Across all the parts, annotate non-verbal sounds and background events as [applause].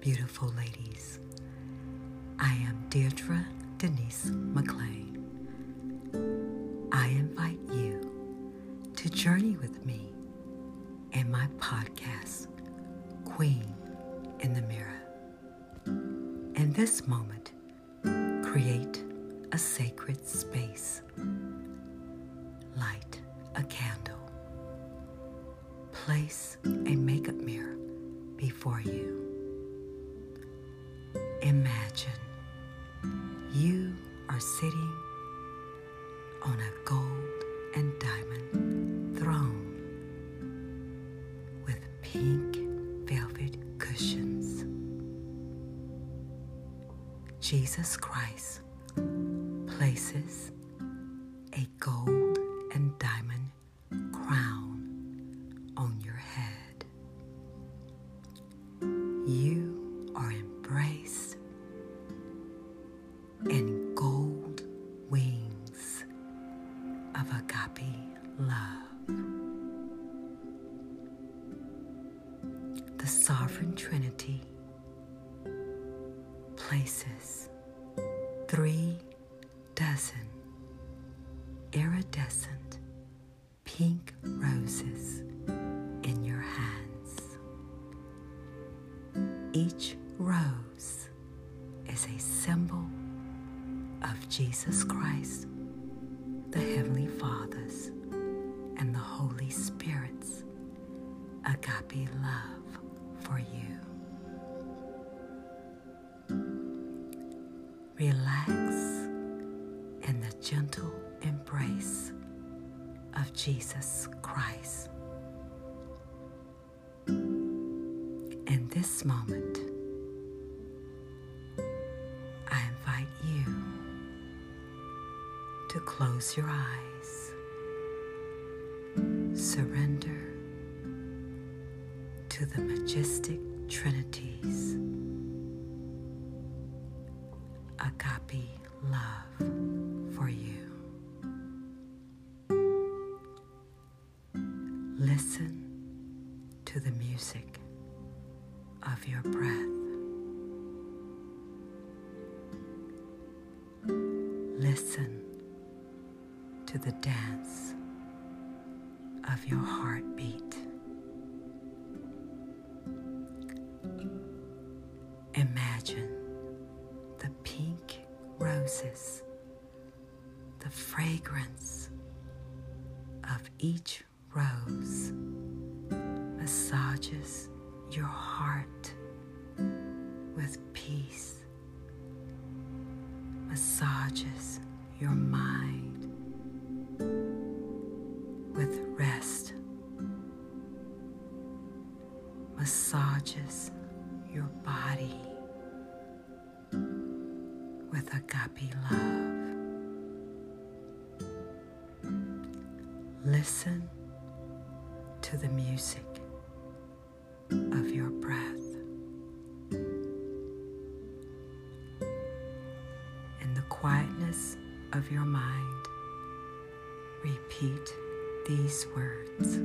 beautiful ladies. I am Deirdre Denise McClain. I invite you to journey with me in my podcast, Queen in the Mirror. In this moment, create a sacred space. Agape love for you. Relax in the gentle embrace of Jesus Christ. In this moment, I invite you to close your eyes, agape love. Listen to the music of your breath. In the quietness of your mind, repeat these words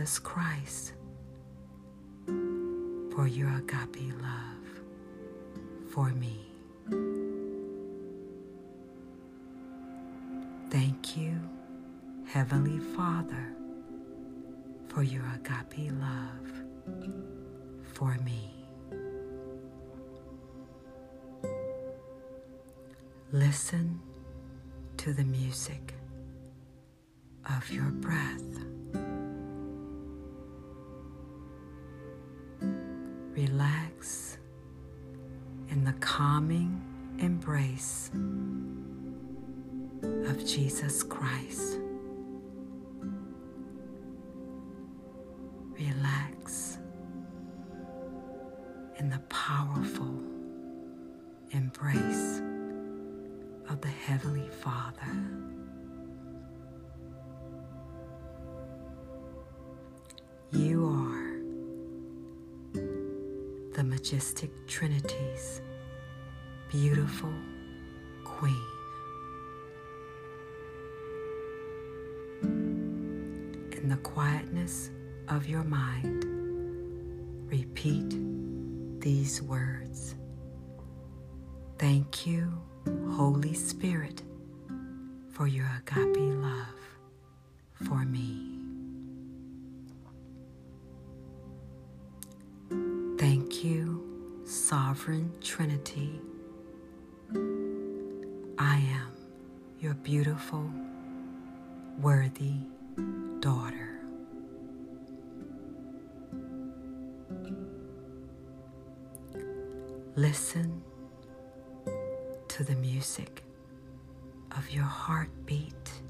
Jesus Christ, for your agape love for me. Thank you, Heavenly Father, for your agape love for me. Listen to the music of your breath. Majestic trinities, beautiful Queen. In the quietness of your mind, repeat these words Thank you, Holy Spirit, for your agape love for me. Sovereign Trinity. I am your beautiful, worthy daughter. Listen to the music of your heartbeat.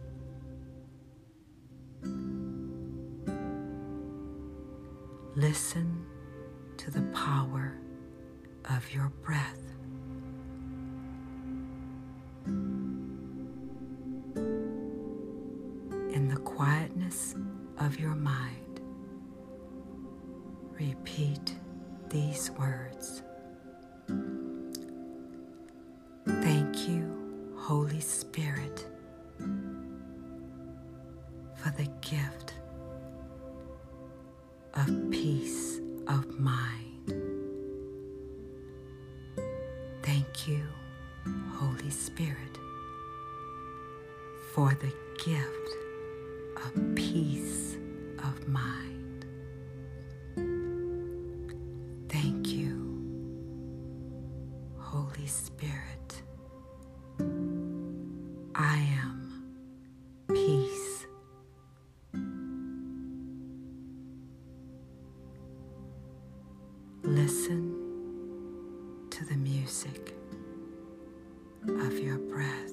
Listen to the power of your breath. Music of your breath.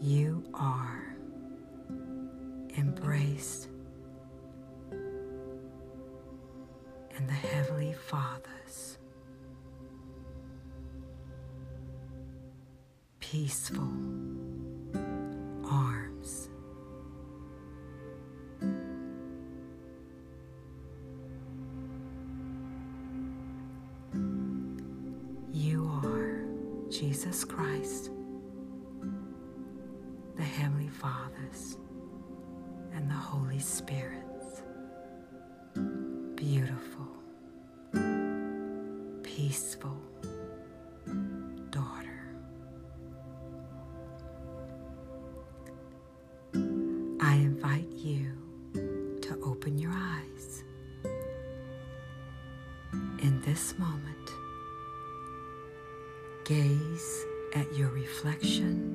You are embraced in the Heavenly Father's peaceful peaceful daughter. I invite you to open your eyes. In this moment, gaze at your reflection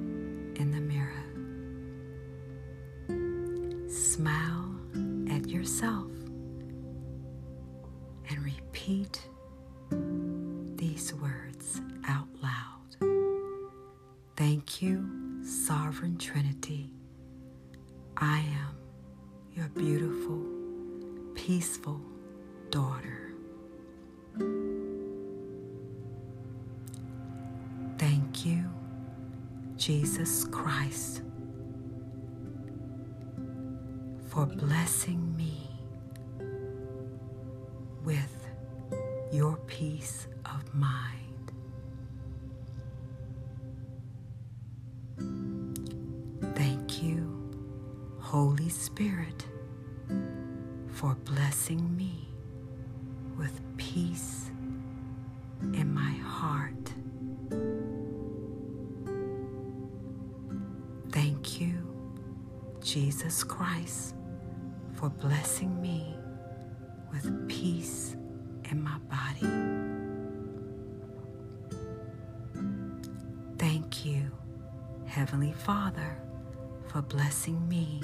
Jesus Christ, for blessing me with your peace of mind. Thank you, Holy Spirit, for blessing me Jesus Christ, for blessing me with peace in my body. Thank you, Heavenly Father, for blessing me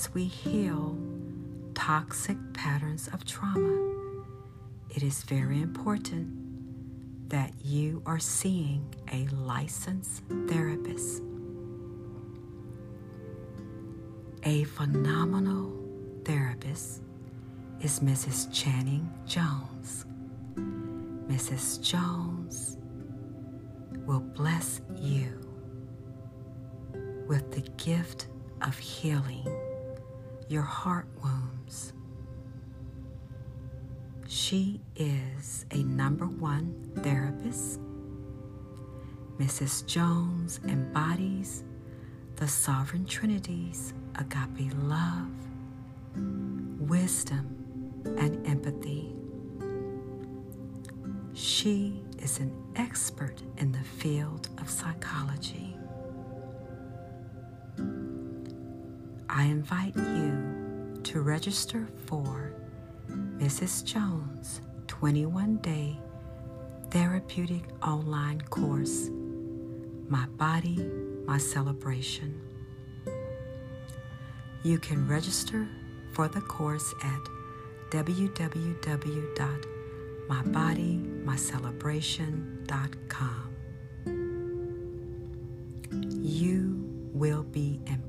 as we heal toxic patterns of trauma, it is very important that you are seeing a licensed therapist, a phenomenal therapist is Mrs. Channing Jones. Mrs. Jones will bless you with the gift of healing your heart wounds. She is a number one therapist. Mrs. Jones embodies the sovereign trinities agape love, wisdom, and empathy. She is an expert in the field of psychology. I invite you to register for Mrs. Jones' 21 day therapeutic online course, My Body, My Celebration. You can register for the course at www.mybodymycelebration.com. You will be empowered.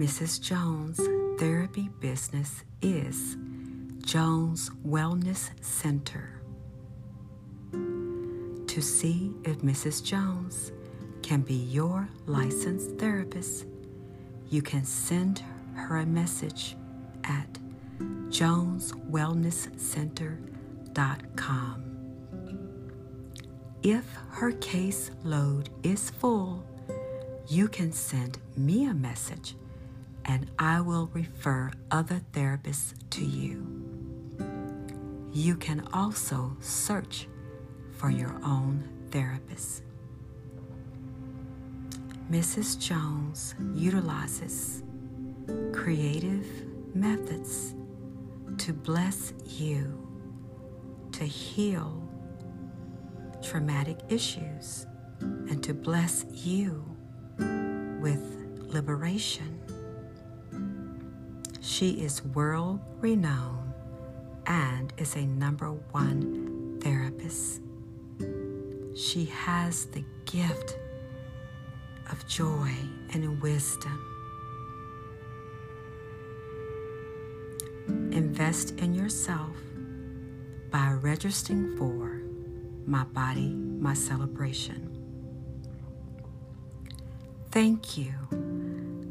Mrs. Jones' therapy business is Jones Wellness Center. To see if Mrs. Jones can be your licensed therapist, you can send her a message at joneswellnesscenter.com. If her case load is full, you can send me a message and I will refer other therapists to you. You can also search for your own therapist. Mrs. Jones utilizes creative methods to bless you to heal traumatic issues and to bless you with liberation. She is world renowned and is a number one therapist. She has the gift of joy and wisdom. Invest in yourself by registering for My Body, My Celebration. Thank you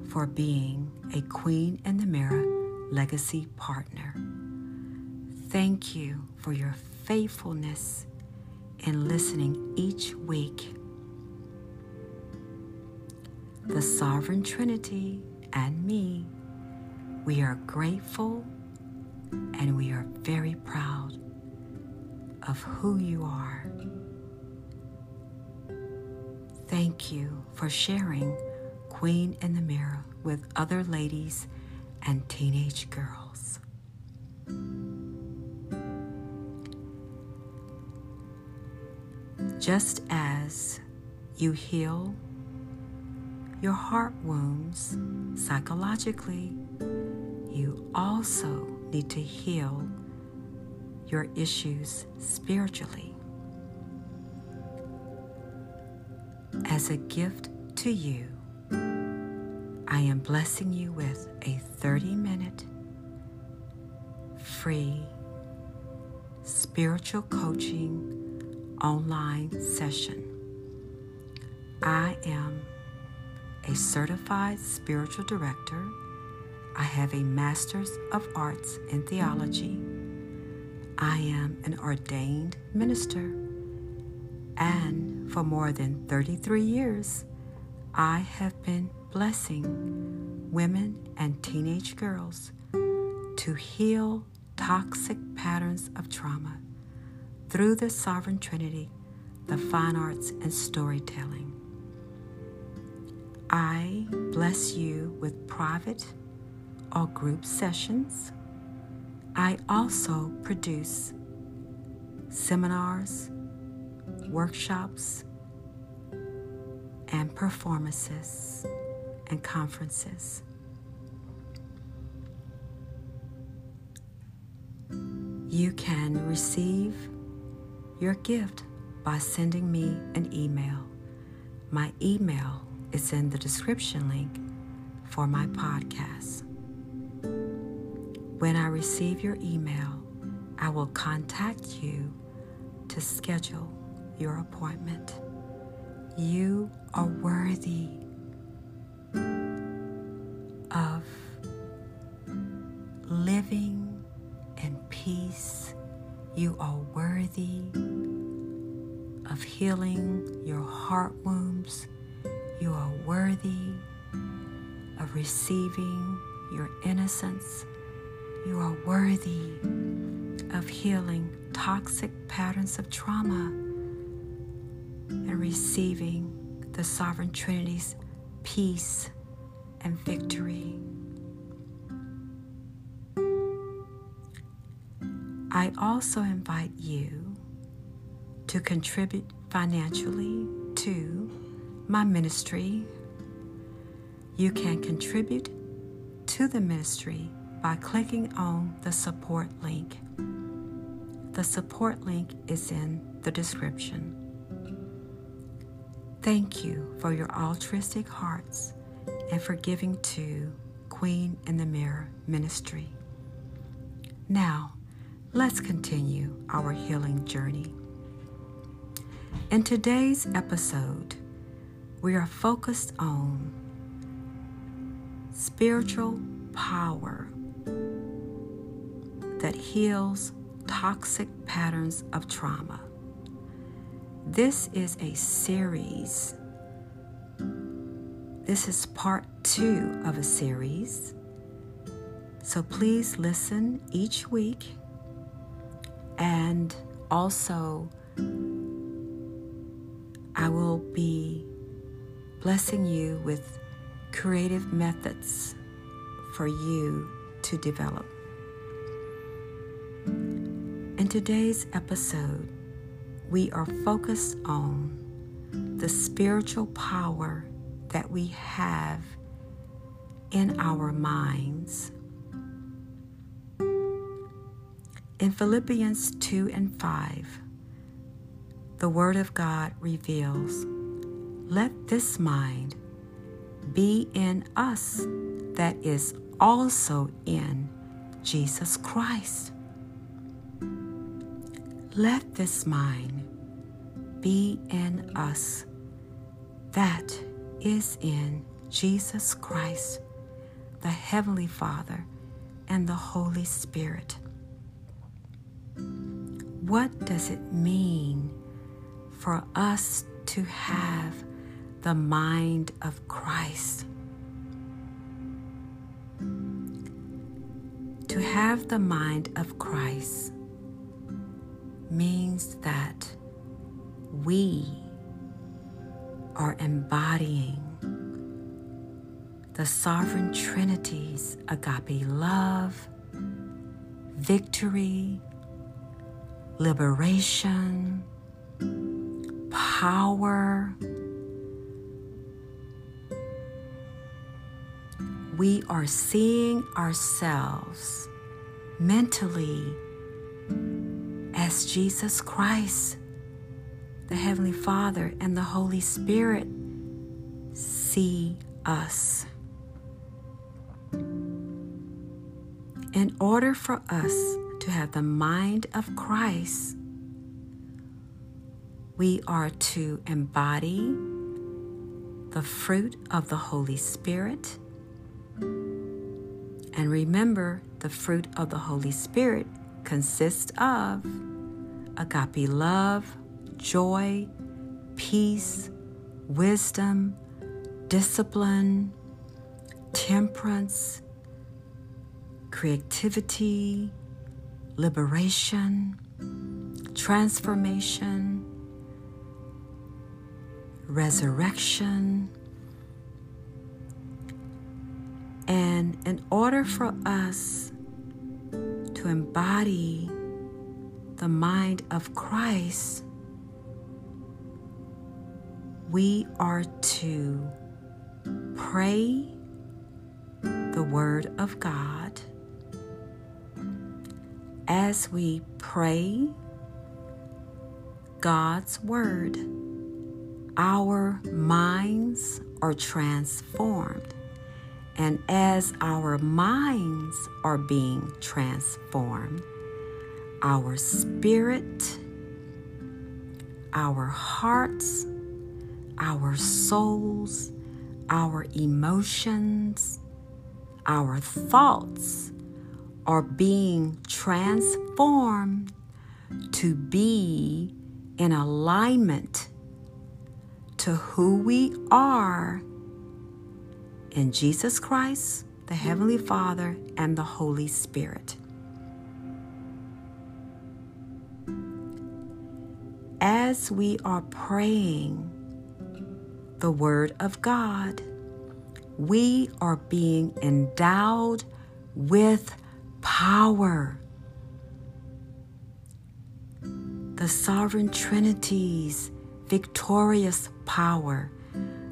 for being a Queen in the Mirror legacy partner. Thank you for your faithfulness in listening each week the Sovereign Trinity, and me, we are grateful and we are very proud of who you are. Thank you for sharing Queen in the Mirror with other ladies and teenage girls. Just as you heal your heart wounds psychologically, you also need to heal your issues spiritually. As a gift to you, I am blessing you with a 30 minute free spiritual coaching online session. I am a certified spiritual director. I have a master's of arts in theology. I am an ordained minister. And for more than 33 years, I have been blessing women and teenage girls to heal toxic patterns of trauma through the Sovereign Trinity, the fine arts, and storytelling. I bless you with private or group sessions. I also produce seminars, workshops, and performances and conferences. You can receive your gift by sending me an email. My email is in the description link for my podcast. When I receive your email, I will contact you to schedule your appointment. You are worthy of living in peace. You are worthy of healing your heart wounds. You are worthy of receiving your innocence. You are worthy of healing toxic patterns of trauma and receiving the Sovereign Trinity's peace and victory. I also invite you to contribute financially to my ministry. You can contribute to the ministry by clicking on the support link. The support link is in the description. Thank you for your altruistic hearts and for giving to Queen in the Mirror Ministry. Now, let's continue our healing journey. In today's episode, we are focused on spiritual power that heals toxic patterns of trauma. This is a series. This is part two of a series. So please listen each week and also I will be blessing you with creative methods for you to develop. In today's episode, we are focused on the spiritual power that we have in our minds. In Philippians 2 and 5, the Word of God reveals let this mind be in us that is also in Jesus Christ. Let this mind be in us that is in Jesus Christ, the Heavenly Father, and the Holy Spirit. What does it mean for us to have the mind of Christ? To have the mind of Christ means that we are embodying the sovereign trinity's agape love, victory, liberation, power. We are seeing ourselves mentally as Jesus Christ, the Heavenly Father, and the Holy Spirit see us. In order for us to have the mind of Christ, we are to embody the fruit of the Holy Spirit. And remember, the fruit of the Holy Spirit consists of agape love, joy, peace, wisdom, discipline, temperance, creativity, liberation, transformation, resurrection. And in order for us to embody the mind of Christ, we are to pray the Word of God as we pray God's Word, our minds are transformed. And as our minds are being transformed, our spirit, our hearts, our souls, our emotions, our thoughts are being transformed to be in alignment to who we are in Jesus Christ, the Heavenly Father, and the Holy Spirit. As we are praying the Word of God, we are being endowed with power. The sovereign Trinity's victorious power,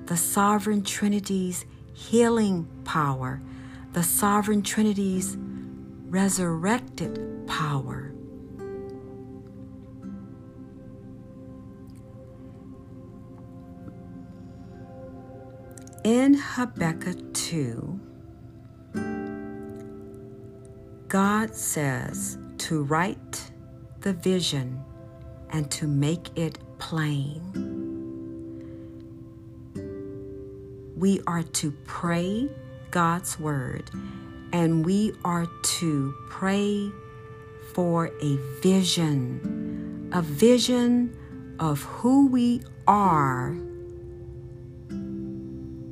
the sovereign Trinity's healing power, the sovereign Trinity's resurrected power. In Habakkuk 2, God says to write the vision and to make it plain. We are to pray God's word and we are to pray for a vision, a vision of who we are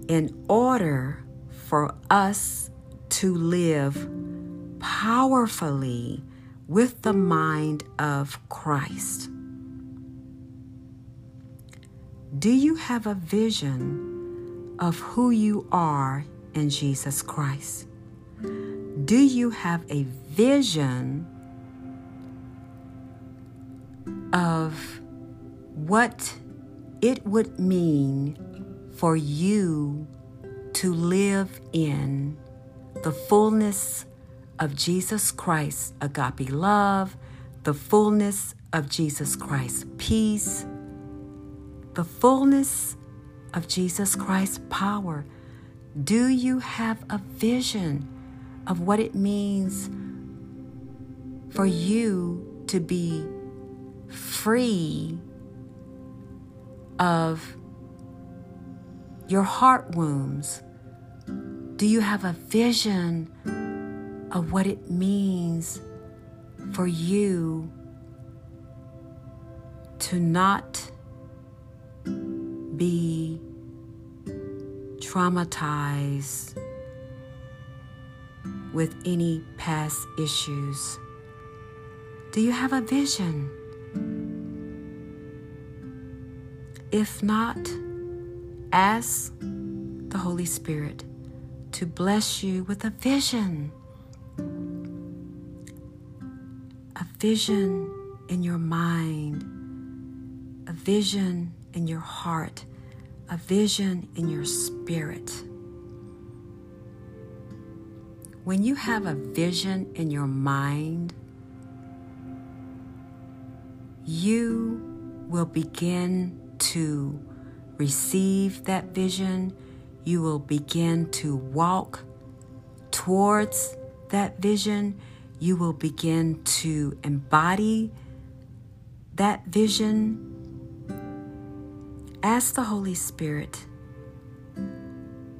in order for us to live powerfully with the mind of Christ. Do you have a vision of who you are in Jesus Christ? Do you have a vision of what it would mean for you to live in the fullness of Jesus Christ agape love, the fullness of Jesus Christ peace, the fullness of Jesus Christ's power? Do you have a vision of what it means for you to be free of your heart wounds? Do you have a vision of what it means for you to not be traumatized with any past issues? Do you have a vision? If not, ask the Holy Spirit to bless you with a vision. A vision in your mind, a vision in your heart, a vision in your spirit. When you have a vision in your mind, you will begin to receive that vision. You will begin to walk towards that vision. You will begin to embody that vision Ask the Holy Spirit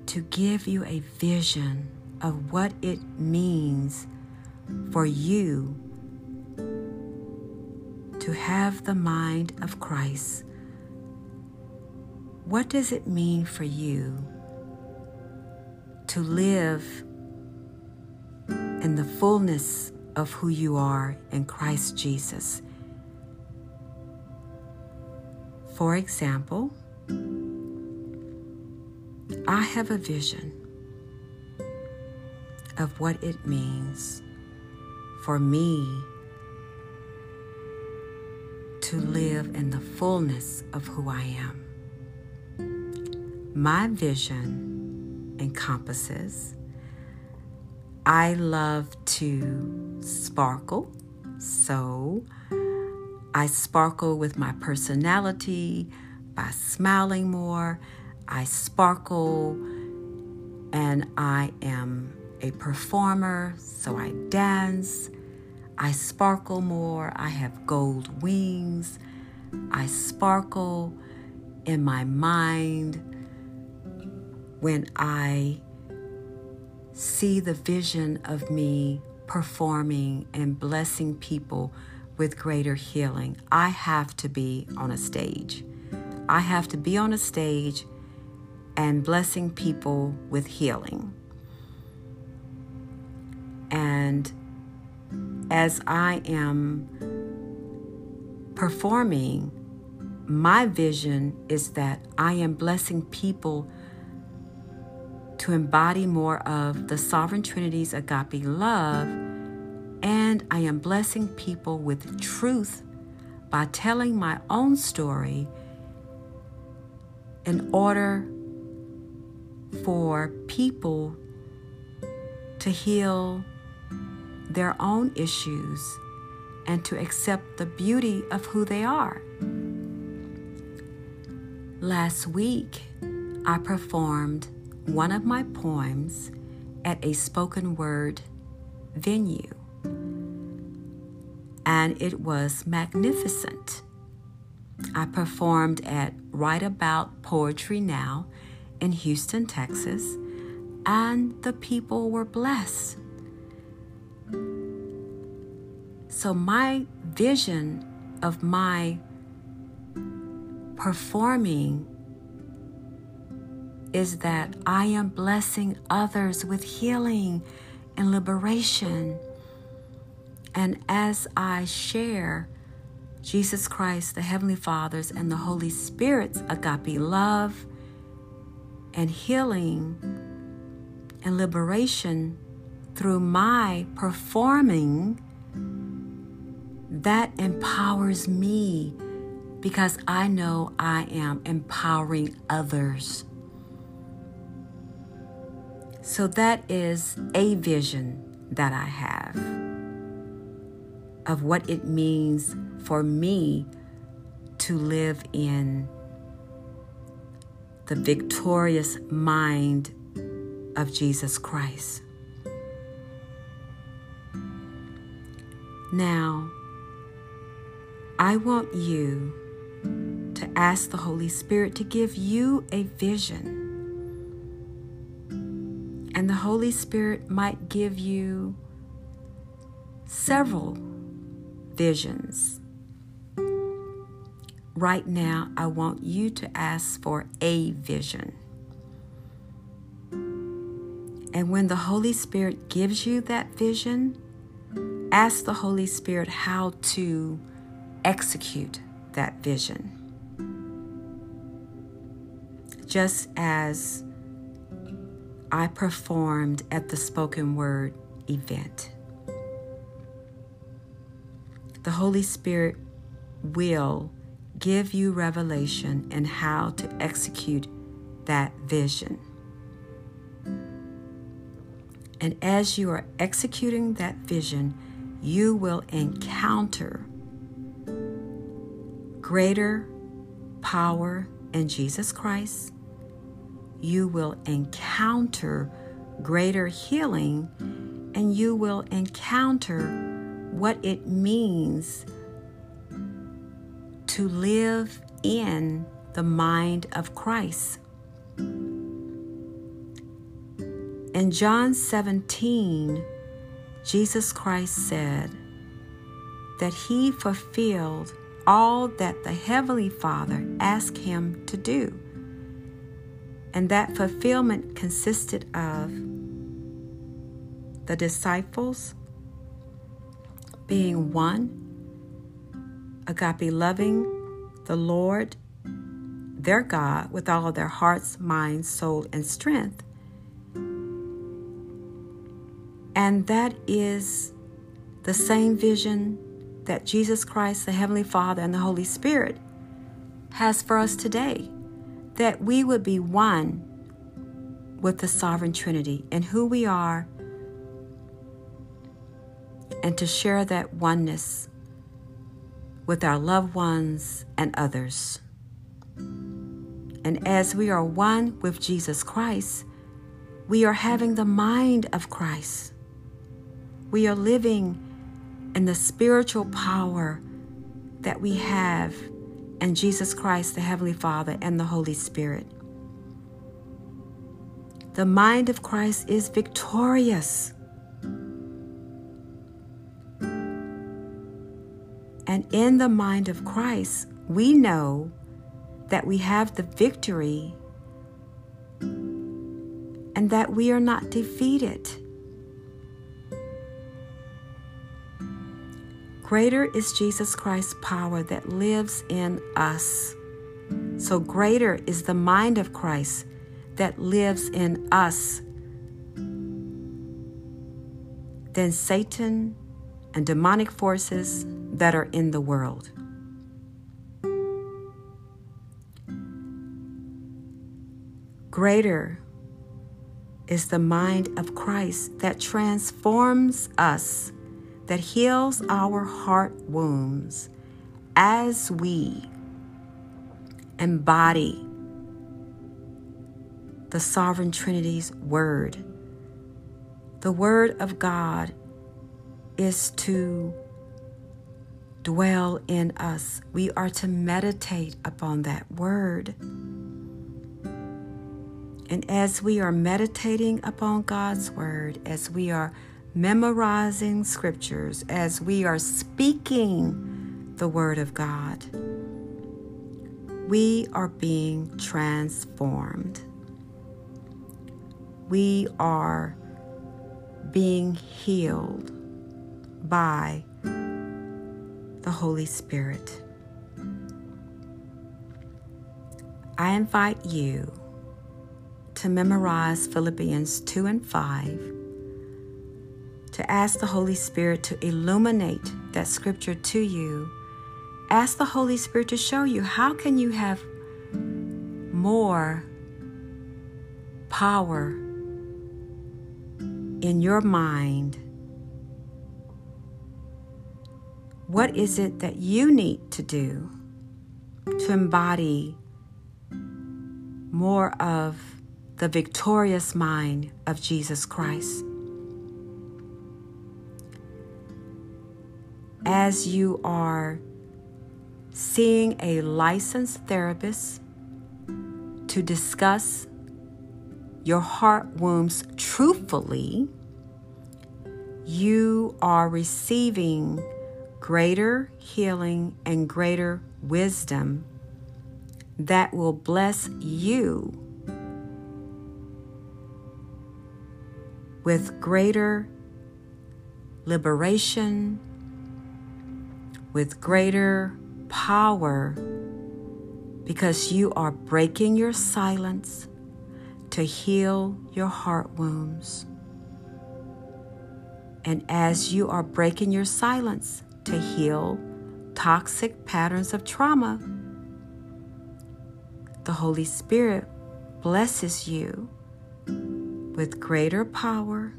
to give you a vision of what it means for you to have the mind of Christ. What does it mean for you to live in the fullness of who you are in Christ Jesus? For example, I have a vision of what it means for me to live in the fullness of who I am. My vision encompasses I love to sparkle, So I sparkle with my personality by smiling more. I sparkle and I am a performer, so I dance. I sparkle more. I have gold wings. I sparkle in my mind when I see the vision of me performing and blessing people with greater healing. I have to be on a stage. I have to be on a stage and blessing people with healing. And as I am performing, my vision is that I am blessing people to embody more of the Sovereign Trinity's agape love, and I am blessing people with truth by telling my own story in order for people to heal their own issues and to accept the beauty of who they are. Last week, I performed one of my poems at a spoken word venue, and it was magnificent. I performed at Right About Poetry Now in Houston, Texas, and the people were blessed. So, my vision of my performing is that I am blessing others with healing and liberation. And as I share Jesus Christ, the Heavenly Father's, and the Holy Spirit's agape love and healing and liberation through my performing that empowers me because I know I am empowering others. So that is a vision that I have of what it means for me to live in the victorious mind of Jesus Christ. Now, I want you to ask the Holy Spirit to give you a vision. And the Holy Spirit might give you several visions. Right now, I want you to ask for a vision. And when the Holy Spirit gives you that vision, ask the Holy Spirit how to execute that vision. Just as I performed at the spoken word event, the Holy Spirit will give you revelation and how to execute that vision. And as you are executing that vision, you will encounter greater power in Jesus Christ. You will encounter greater healing and you will encounter what it means to live in the mind of Christ. In John 17, Jesus Christ said that he fulfilled all that the Heavenly Father asked him to do. And that fulfillment consisted of the disciples being one, agape loving the Lord, their God, with all of their hearts, minds, soul, and strength. And that is the same vision that Jesus Christ, the Heavenly Father, and the Holy Spirit has for us today. That we would be one with the Sovereign Trinity and who we are and to share that oneness with our loved ones and others. And as we are one with Jesus Christ, we are having the mind of Christ. We are living in the spiritual power that we have in Jesus Christ, the Heavenly Father, and the Holy Spirit. The mind of Christ is victorious. And in the mind of Christ, we know that we have the victory and that we are not defeated. Greater is Jesus Christ's power that lives in us. So, greater is the mind of Christ that lives in us than Satan and demonic forces that are in the world. Greater is the mind of Christ that transforms us, that heals our heart wounds as we embody the Sovereign Trinity's Word. The Word of God is to dwell in us. We are to meditate upon that Word. And as we are meditating upon God's Word, as we are memorizing scriptures, as we are speaking the Word of God, we are being transformed. We are being healed by the Holy Spirit. I invite you to memorize Philippians 2 and 5, to ask the Holy Spirit to illuminate that scripture to you. Ask the Holy Spirit to show you how can you have more power in your mind. What is it that you need to do to embody more of the victorious mind of Jesus Christ. As you are seeing a licensed therapist to discuss your heart wounds truthfully, you are receiving greater healing and greater wisdom that will bless you with greater liberation, with greater power, because you are breaking your silence to heal your heart wounds. And as you are breaking your silence to heal toxic patterns of trauma, the Holy Spirit blesses you with greater power,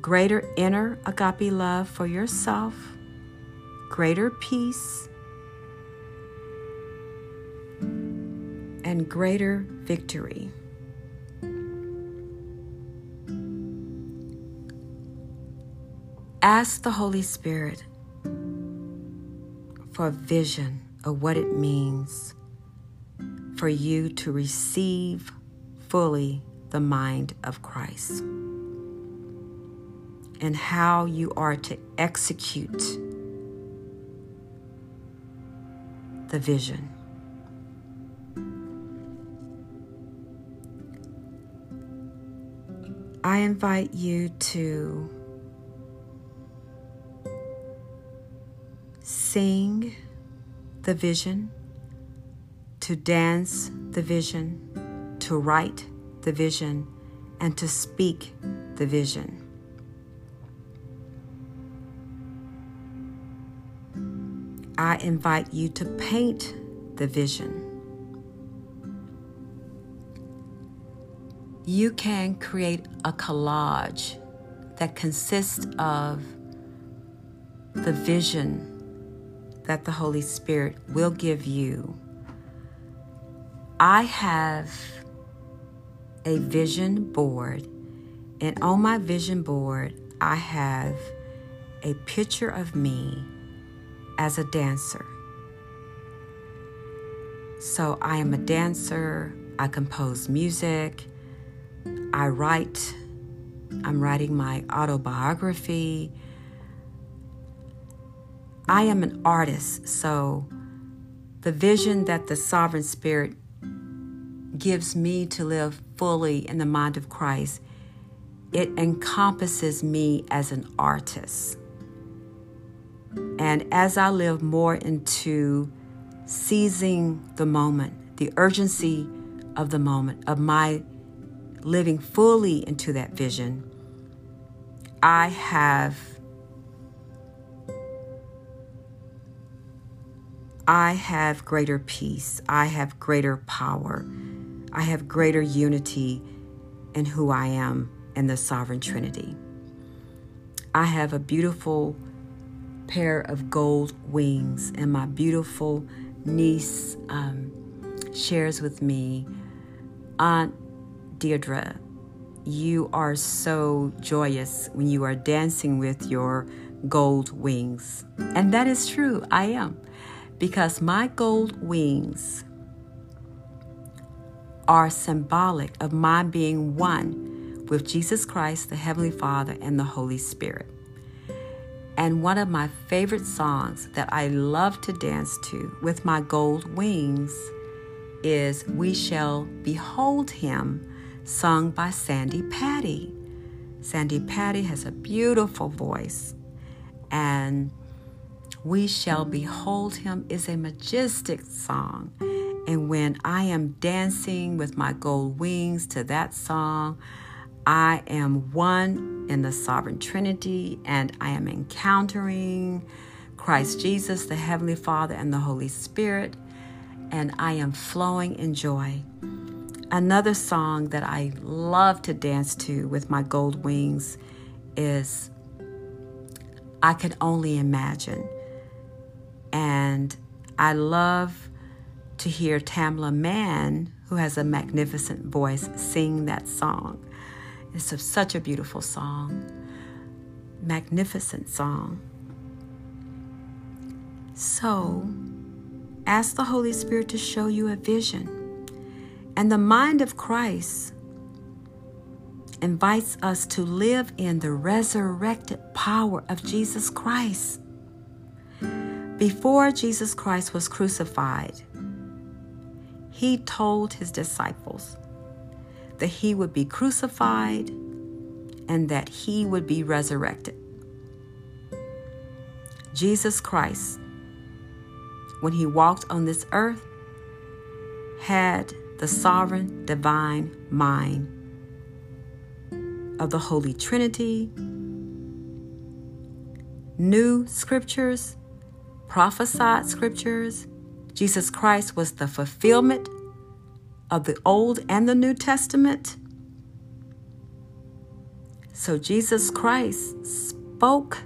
greater inner agape love for yourself, greater peace, and greater victory. Ask the Holy Spirit for a vision of what it means for you to receive fully the mind of Christ and how you are to execute the vision. I invite you to sing the vision, to dance the vision, to write the vision and to speak the vision. I invite you to paint the vision. You can create a collage that consists of the vision that the Holy Spirit will give you. I have a vision board, and on my vision board, I have a picture of me as a dancer. So I am a dancer, I compose music, I write, I'm writing my autobiography. I am an artist, so the vision that the sovereign spirit gives me to live fully in the mind of Christ, it encompasses me as an artist. And as I live more into seizing the moment, the urgency of the moment, of my living fully into that vision, I have I have greater peace. I have greater power. I have greater unity in who I am in the sovereign Trinity. I have a beautiful pair of gold wings, and my beautiful niece um, shares with me Aunt Deirdre, you are so joyous when you are dancing with your gold wings. And that is true, I am, because my gold wings are symbolic of my being one with Jesus Christ, the Heavenly Father, and the Holy Spirit. And one of my favorite songs that I love to dance to with my gold wings is We Shall Behold Him sung by Sandi Patty. Sandi Patty has a beautiful voice, and We Shall Behold Him is a majestic song. And when I am dancing with my gold wings to that song, I am one in the sovereign Trinity and I am encountering Christ Jesus, the Heavenly Father, and the Holy Spirit, and I am flowing in joy. Another song that I love to dance to with my gold wings is I Can Only Imagine. And I love to hear Tamela Mann, who has a magnificent voice, sing that song. It's a, such a beautiful song, magnificent song. So, ask the Holy Spirit to show you a vision and the mind of Christ invites us to live in the resurrected power of Jesus Christ. Before Jesus Christ was crucified, he told his disciples that he would be crucified and that he would be resurrected. Jesus Christ, when he walked on this earth, had the sovereign divine mind of the Holy Trinity, knew scriptures, prophesied scriptures. Jesus Christ was the fulfillment of the Old and the New Testament. So Jesus Christ spoke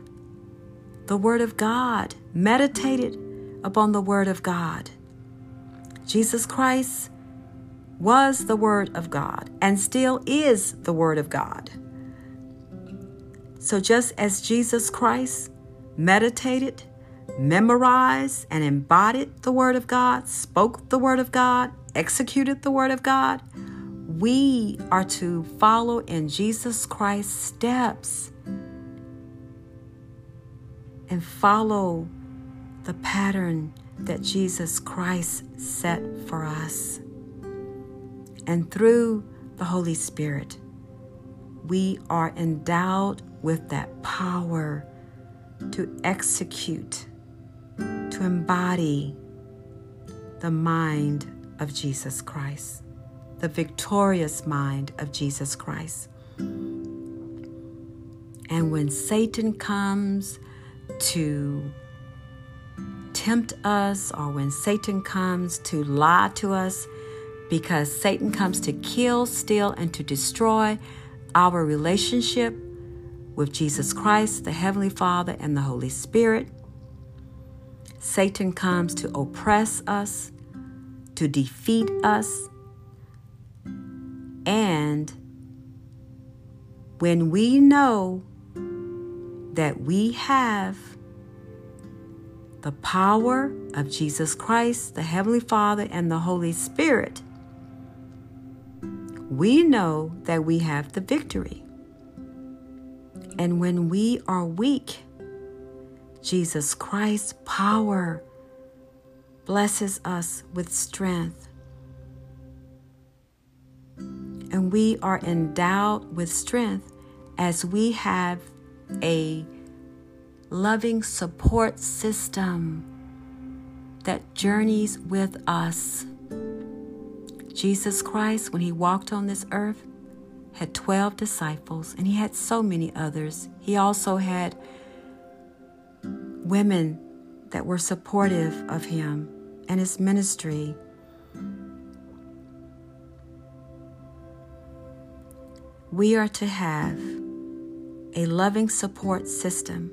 the Word of God, meditated upon the Word of God. Jesus Christ was the Word of God and still is the Word of God. So, just as Jesus Christ meditated, memorized, and embodied the Word of God, spoke the Word of God, executed the Word of God, we are to follow in Jesus Christ's steps and follow the pattern that Jesus Christ set for us. And through the Holy Spirit, we are endowed with that power to execute, to embody the mind of Jesus Christ, the victorious mind of Jesus Christ. And when Satan comes to tempt us, or when Satan comes to lie to us, because Satan comes to kill, steal, and to destroy our relationship with Jesus Christ, the Heavenly Father, and the Holy Spirit. Satan comes to oppress us, to defeat us, and when we know that we have the power of Jesus Christ, the Heavenly Father, and the Holy Spirit, we know that we have the victory. And when we are weak, Jesus Christ's power blesses us with strength. And we are endowed with strength as we have a loving support system that journeys with us. Jesus Christ, when he walked on this earth, had 12 disciples, and he had so many others. He also had women that were supportive of him and his ministry. We are to have a loving support system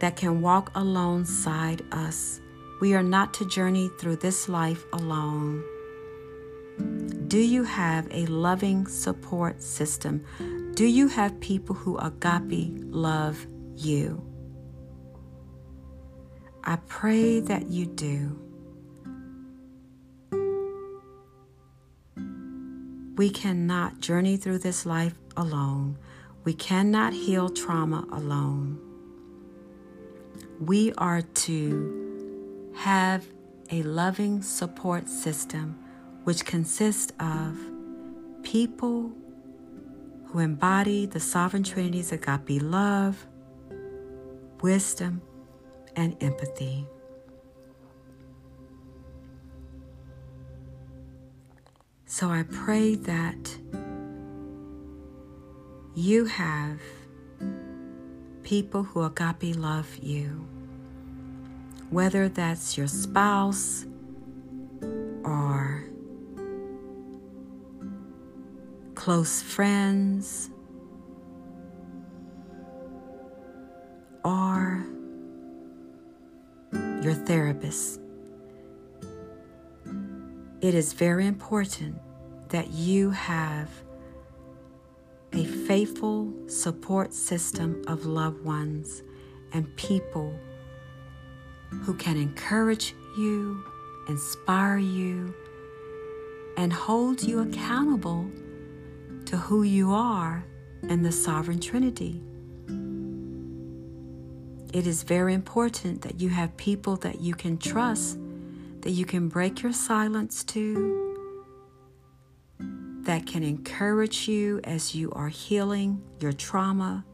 that can walk alongside us. We are not to journey through this life alone. Do you have a loving support system? Do you have people who agape love you? I pray that you do. We cannot journey through this life alone. We cannot heal trauma alone. We are to have a loving support system which consists of people who embody the sovereign trinities Trinity's agape love, wisdom, and empathy. So I pray that you have people who agape love you, whether that's your spouse or close friends or your therapist. It is very important that you have a faithful support system of loved ones and people who can encourage you, inspire you, and hold you accountable to who you are in the Sovereign Trinity. It is very important that you have people that you can trust, that you can break your silence to, that can encourage you as you are healing your trauma.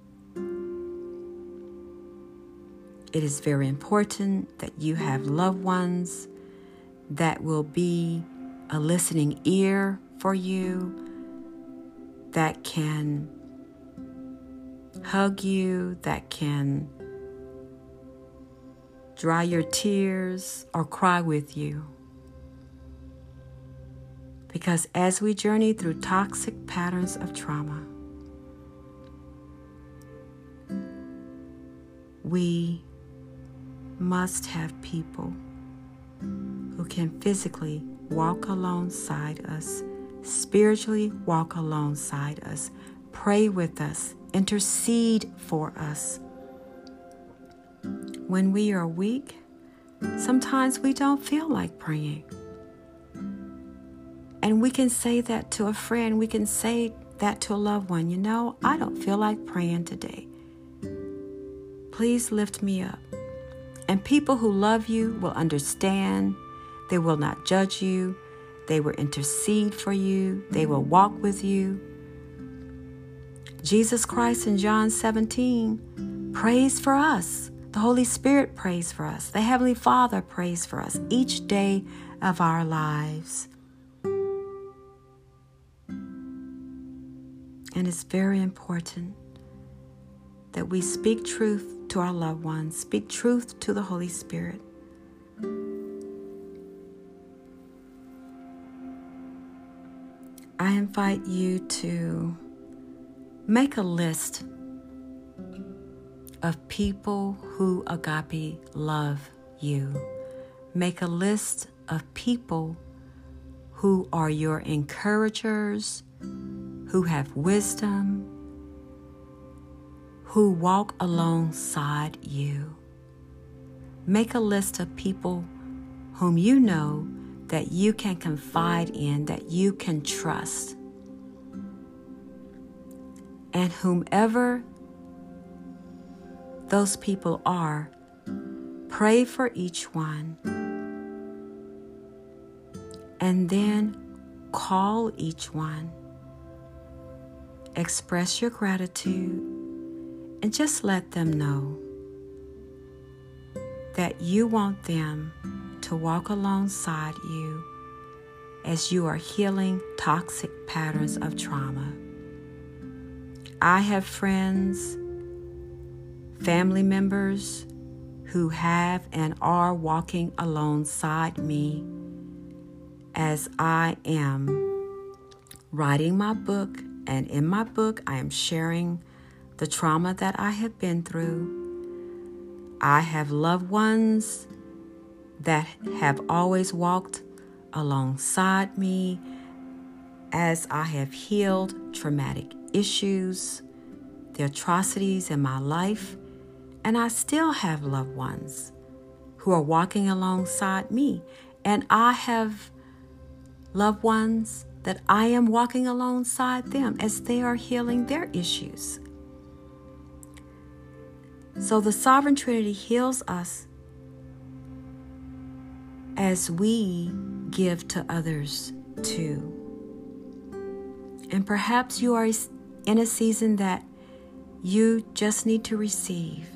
It is very important that you have loved ones that will be a listening ear for you, that can hug you, that can dry your tears or cry with you. Because as we journey through toxic patterns of trauma, we must have people who can physically walk alongside us, spiritually walk alongside us, pray with us, intercede for us. When we are weak, sometimes we don't feel like praying. And we can say that to a friend, we can say that to a loved one. You know, I don't feel like praying today. Please lift me up. And people who love you will understand. They will not judge you. They will intercede for you. They will walk with you. Jesus Christ in John 17 prays for us. The Holy Spirit prays for us. The Heavenly Father prays for us each day of our lives. And it's very important that we speak truth to our loved ones, speak truth to the Holy Spirit. I invite you to Make a list of people who agape love you. Make a list of people who are your encouragers, who have wisdom, who walk alongside you. Make a list of people whom you know that you can confide in, that you can trust. And whomever those people are, pray for each one. And then call each one. Express your gratitude and just let them know that you want them to walk alongside you as you are healing toxic patterns of trauma. I have friends, family members who have and are walking alongside me as I am writing my book. And in my book, I am sharing the trauma that I have been through. I have loved ones that have always walked alongside me as I have healed traumatic issues, the atrocities in my life, and I still have loved ones who are walking alongside me. And I have loved ones that I am walking alongside them as they are healing their issues. So the Sovereign Trinity heals us as we give to others too. And perhaps you are in a season that you just need to receive,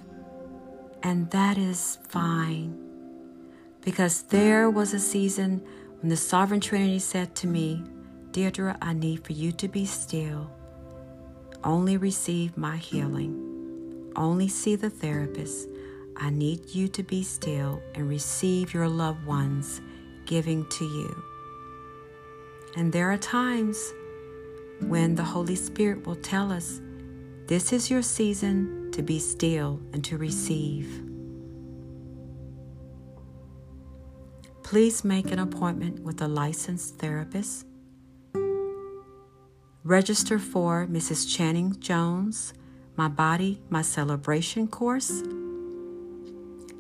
and that is fine. Because there was a season when the Sovereign Trinity said to me, Deirdre, I need for you to be still. Only receive my healing. Only see the therapist. I need you to be still and receive your loved ones giving to you. And there are times when the Holy Spirit will tell us, This is your season to be still and to receive. Please make an appointment with a licensed therapist. Register for Mrs. Channing Jones, My Body, My Celebration course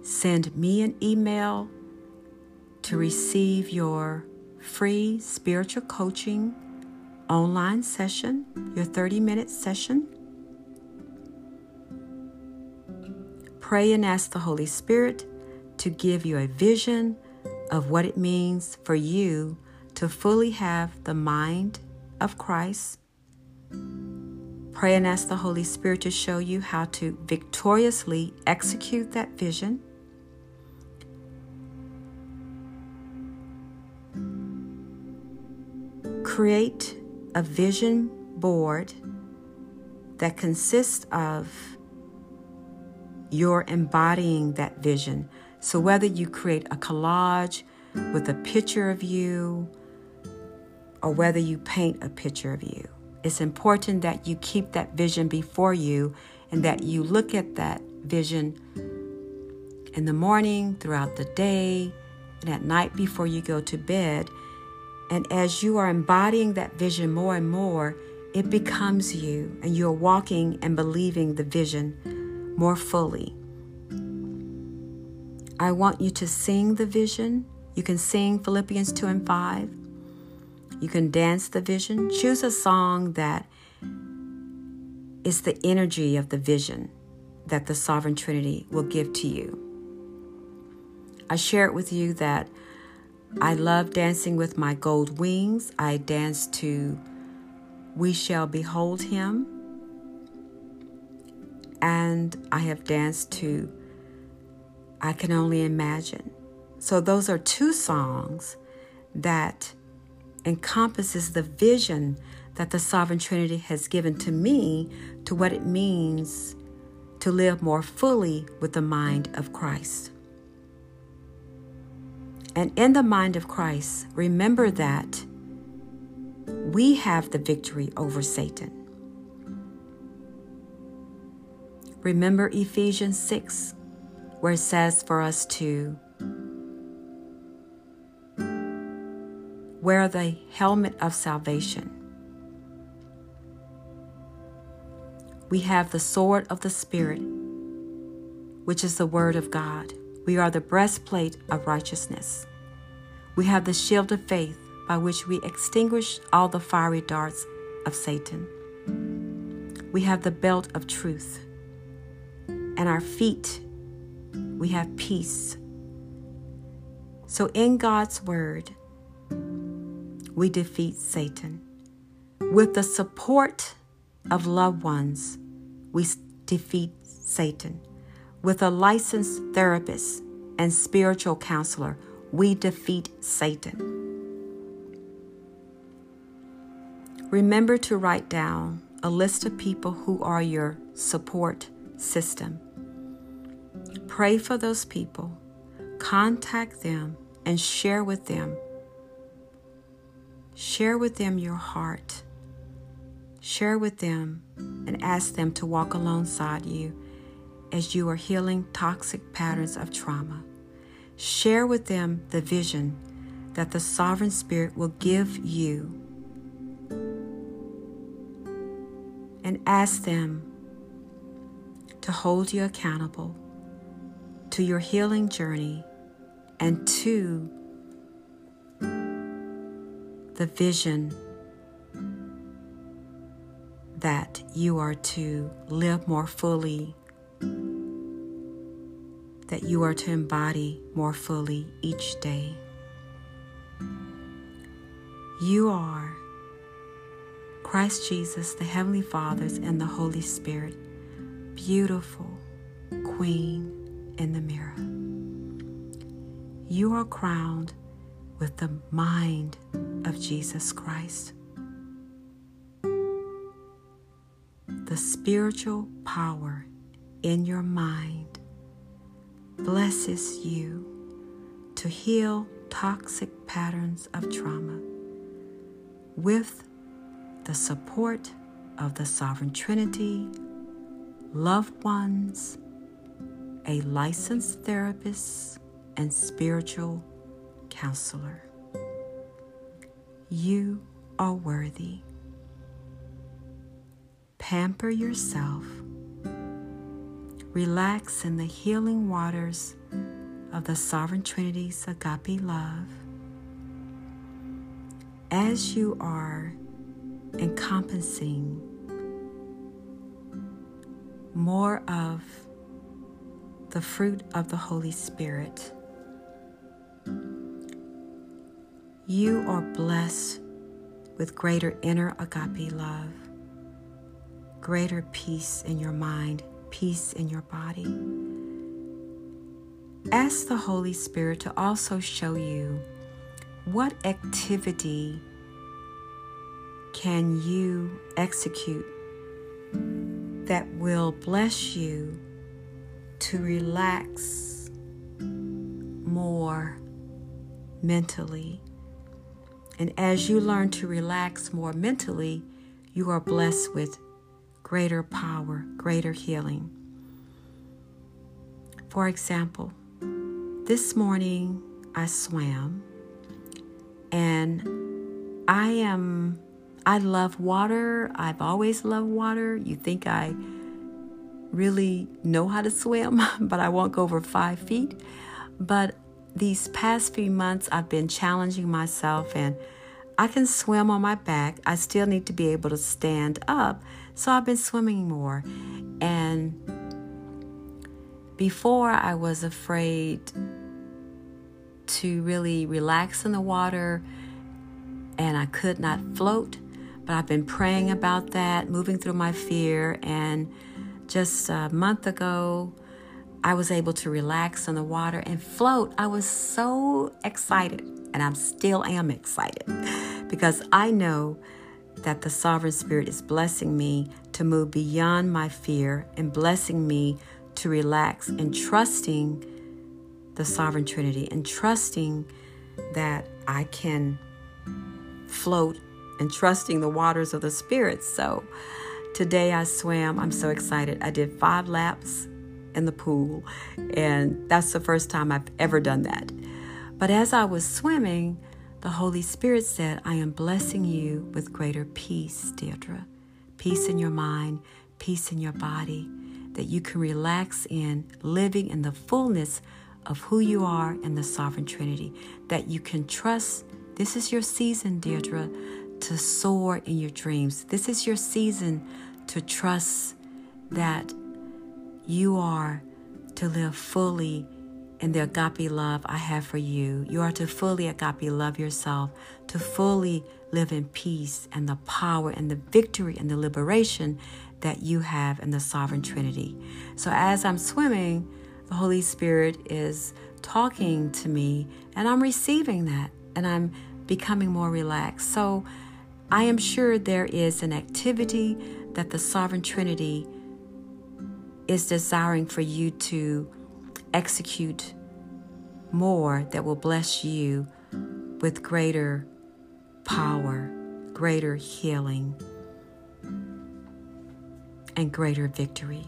Send me an email to receive your free spiritual coaching online session, your 30 minute session. Pray and ask the Holy Spirit to give you a vision of what it means for you to fully have the mind of Christ. Pray and ask the Holy Spirit to show you how to victoriously execute that vision. create a vision board that consists of your embodying that vision. So, whether you create a collage with a picture of you or whether you paint a picture of you, it's important that you keep that vision before you and that you look at that vision in the morning, throughout the day, and at night before you go to bed and as you are embodying that vision more and more, it becomes you, and you're walking and believing the vision more fully. I want you to sing the vision. You can sing Philippians 2 and 5. You can dance the vision. Choose a song that is the energy of the vision that the Sovereign Trinity will give to you. I share it with you that I love dancing with my gold wings. I dance to We Shall Behold Him. And I have danced to I Can Only Imagine. So those are two songs that encompasses the vision that the sovereign trinity has given to me to what it means to live more fully with the mind of Christ. And in the mind of Christ, remember that we have the victory over Satan. Remember Ephesians 6, where it says for us to wear the helmet of salvation. We have the sword of the Spirit, which is the Word of God. We are the breastplate of righteousness. We have the shield of faith by which we extinguish all the fiery darts of Satan. We have the belt of truth. And our feet, we have peace. So in God's Word, we defeat Satan. With the support of loved ones, we defeat Satan. With a licensed therapist and spiritual counselor, we defeat Satan. Remember to write down a list of people who are your support system. Pray for those people, contact them, and share with them Share with them your heart. Share with them and ask them to walk alongside you as you are healing toxic patterns of trauma. Share with them the vision that the Sovereign Spirit will give you and ask them to hold you accountable to your healing journey and to the vision that you are to live more fully, that you are to embody more fully each day. You are Christ Jesus, the Heavenly Fathers, and the Holy Spirit, beautiful Queen in the mirror. You are crowned with the mind of Jesus Christ. The spiritual power in your mind blesses you to heal toxic patterns of trauma with the support of the Sovereign Trinity, loved ones, a licensed therapist, and spiritual counselor. You are worthy. Pamper yourself. Relax in the healing waters of the Sovereign Trinity's agape love. As you are encompassing more of the fruit of the Holy Spirit you are blessed with greater inner agape love, greater peace in your mind, peace in your body. Ask the Holy Spirit to also show you what activity can you execute that will bless you to relax more mentally and as you learn to relax more mentally, you are blessed with greater power, greater healing. For example, this morning I swam and I am I love water. I've always loved water. You think I really know how to swim, [laughs] but I won't go over five feet. But these past few months, I've been challenging myself, and I can swim on my back. I still need to be able to stand up. So I've been swimming more. And before, I was afraid to really relax in the water, and I could not float. But I've been praying about that, moving through my fear. And just a month ago, I was able to relax in the water and float. I was so excited, and I still am excited [laughs] because I know that the Sovereign Spirit is blessing me to move beyond my fear and blessing me to relax and trusting the Sovereign Trinity and trusting that I can float and trusting the waters of the Spirit. So Today I swam. I'm so excited. I did five laps in the pool, and that's the first time I've ever done that. But as I was swimming, the Holy Spirit said, I am blessing you with greater peace, Deirdre. Peace in your mind, peace in your body, that you can relax in living in the fullness of who you are in the sovereign Trinity, that you can trust. This is your season, Deirdre, to soar in your dreams. This is your season to trust that you are to live fully in the agape love I have for you. You are to fully agape love yourself, to fully live in peace and the power and the victory and the liberation that you have in the sovereign Trinity. So as I'm swimming, the Holy Spirit is talking to me and I'm receiving that and I'm becoming more relaxed. So I am sure there is an activity that the sovereign Trinity is desiring for you to execute more that will bless you with greater power, greater healing, and greater victory.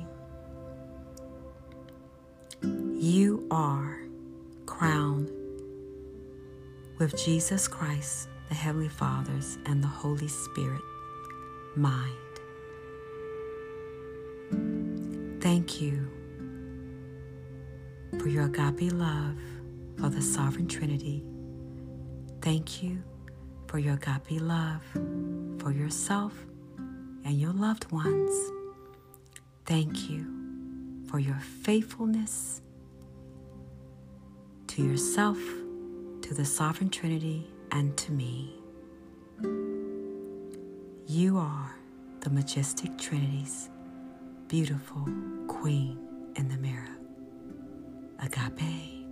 You are crowned with Jesus Christ, the Heavenly Father's, and the Holy Spirit mind. Thank you for your agape love for the Sovereign Trinity. Thank you for your agape love for yourself and your loved ones. Thank you for your faithfulness to yourself, to the Sovereign Trinity, and to me. You are the majestic Trinity's beautiful queen in the mirror. Agape.